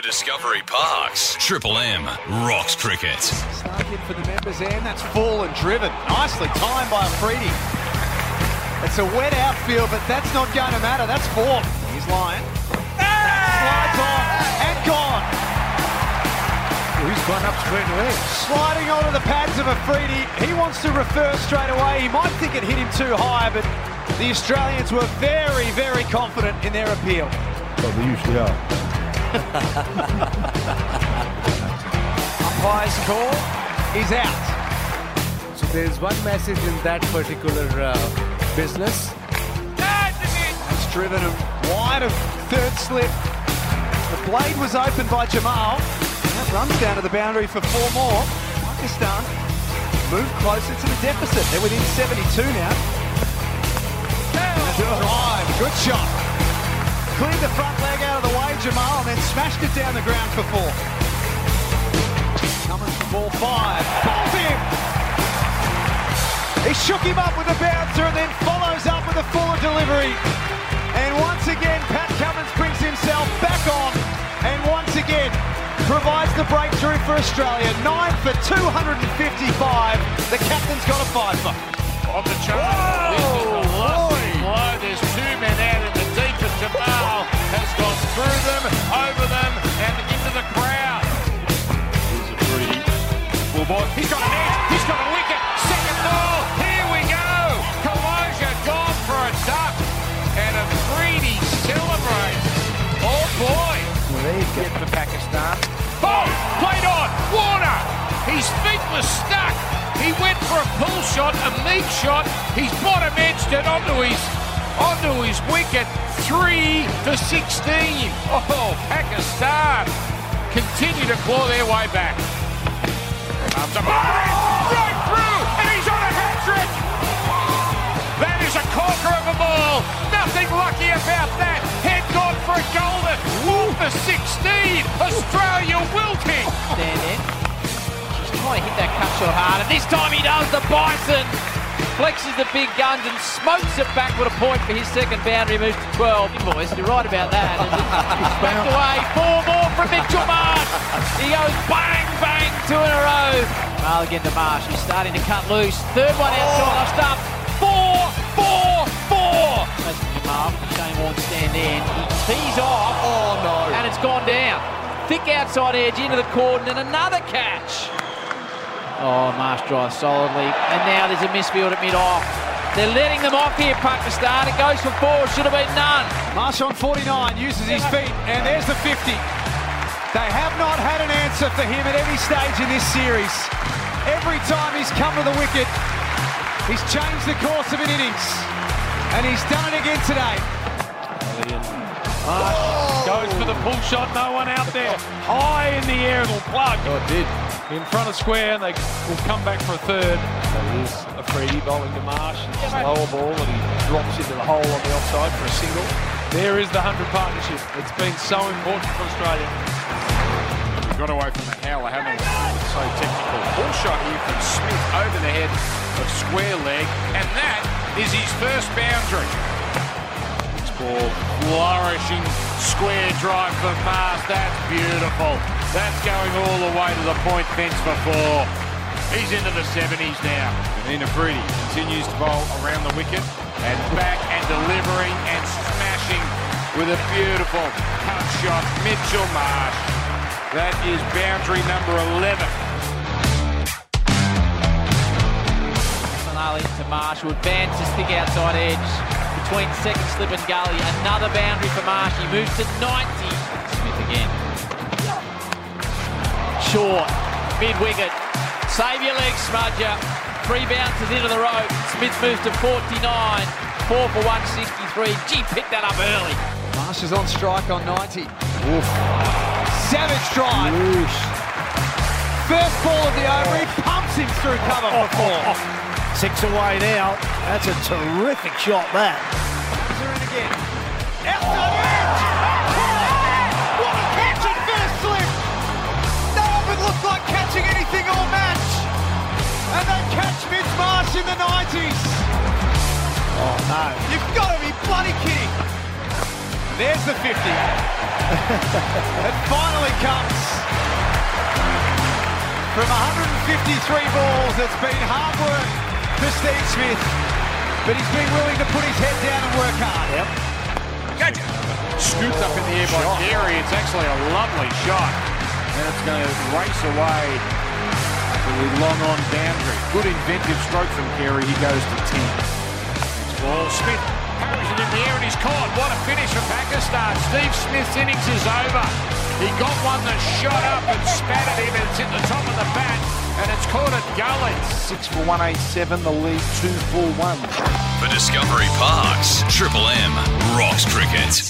for Discovery Parks. Triple M rocks cricket. Start hit for the members, and that's full and driven. Nicely timed by Afridi. It's a wet outfield, but that's not going to matter. That's four. He's lying. Slides on and gone. He's gone up straight away. Sliding onto the pads of Afridi. He wants to refer straight away. He might think it hit him too high, but the Australians were very, very confident in their appeal. Well, they usually are. Umpire's call is out. So there's one message in that particular uh, business. That's driven him wide of third slip. The blade was opened by Jamal. That runs down to the boundary for four more. Pakistan move closer to the deficit. They're within 72 now. Drive, good shot. Cleared the front leg out of the way, Jamal, and then smashed it down the ground for four. Coming for ball five. Balled him! He shook him up with a bouncer and then follows up with a fuller delivery. And once again, Pat Cummins brings himself back on and once again provides the breakthrough for Australia. Nine for 255. The captain's got a five for. On the charge. Get for Pakistan. Oh, played on. Warner. His feet were stuck. He went for a pull shot, a meat shot. He's bottom edged it onto his onto his wicket. Three to sixteen. Oh, Pakistan continue to claw their way back. Up. Right through, and he's on a hat trick. That is a corker of a ball. Nothing lucky about that. Head gone for a golden. Off the 16. Australia wilting. stand in. She's trying to hit that cut shot hard, and this time he does. The Bison flexes the big guns and smokes it back with a point for his second boundary. Moves to 12. Boys, you're right about that. And it's backed away. Four more from Mitchell Marsh. He goes bang, bang, two in a row. Marl again to Marsh. He's starting to cut loose. Third one out. outside off stump. Four, four, four. That's Jamal. Shane stand in. He tees off. Oh no. And it's gone down. Thick outside edge into the cordon and another catch. Oh, Marsh drives solidly. And now there's a misfield at mid-off. They're letting them off here, Pakistan. It goes for four. Should have been none. Marsh on 49 uses his feet, and there's the 50. They have not had an answer for him at any stage in this series. Every time he's come to the wicket, he's changed the course of an innings. And he's done it again today. Marsh goes for the pull shot. No one out there. High in the air. It'll plug. Oh, it did. In front of square. And they will come back for a third. That is A free bowling to Marsh. It's a lower ball and he drops into the hole on the offside for a single. There is the 100 partnership. It's been so important for Australia. We got away from the howler, haven't we? It's so technical. Ball shot here from Smith over the head of square leg. And that is his first boundary. This ball flourishing square drive for Mars. That's beautiful. That's going all the way to the point fence for four. He's into the 70s now. And Afridi continues to bowl around the wicket and back and delivering and smashing with a beautiful cut shot. Mitchell Marsh. That is boundary number 11. Finale to Marsh, who advances thick outside edge between second slip and gully. Another boundary for Marsh. He moves to 90. Smith again. Short, mid wicket. Save your legs, Smudger. Three bounces into the rope. Smith moves to 49. Four for 163. Gee, pick that up early. Marsh is on strike on 90. Savage drive. First ball of the over, he pumps him through cover for four. Oh. Six away now. That's a terrific shot, that. They're in again. Outside edge! What a catch at first slip! No one would look like catching anything all match. And they catch Mitch Marsh in the 90s. Oh, no. You've got to be bloody kidding. There's the 50. it finally comes. From 153 balls, it's been hard work for Steve Smith, but he's been willing to put his head down and work hard. Yep. Gotcha. Scooped up in the air by Carey. It's actually a lovely shot. And it's going to race away to the long on boundary. Good inventive stroke from Carey. He goes to 10. Next ball, Smith carries it in the air and he's caught. What a finish for Pakistan. Steve Smith's innings is over. He got one that shot up and spat at him. It's at the top of the bat and it's caught at gully. Six for 187, the lead two for one. For Discovery Parks, Triple M rocks cricket.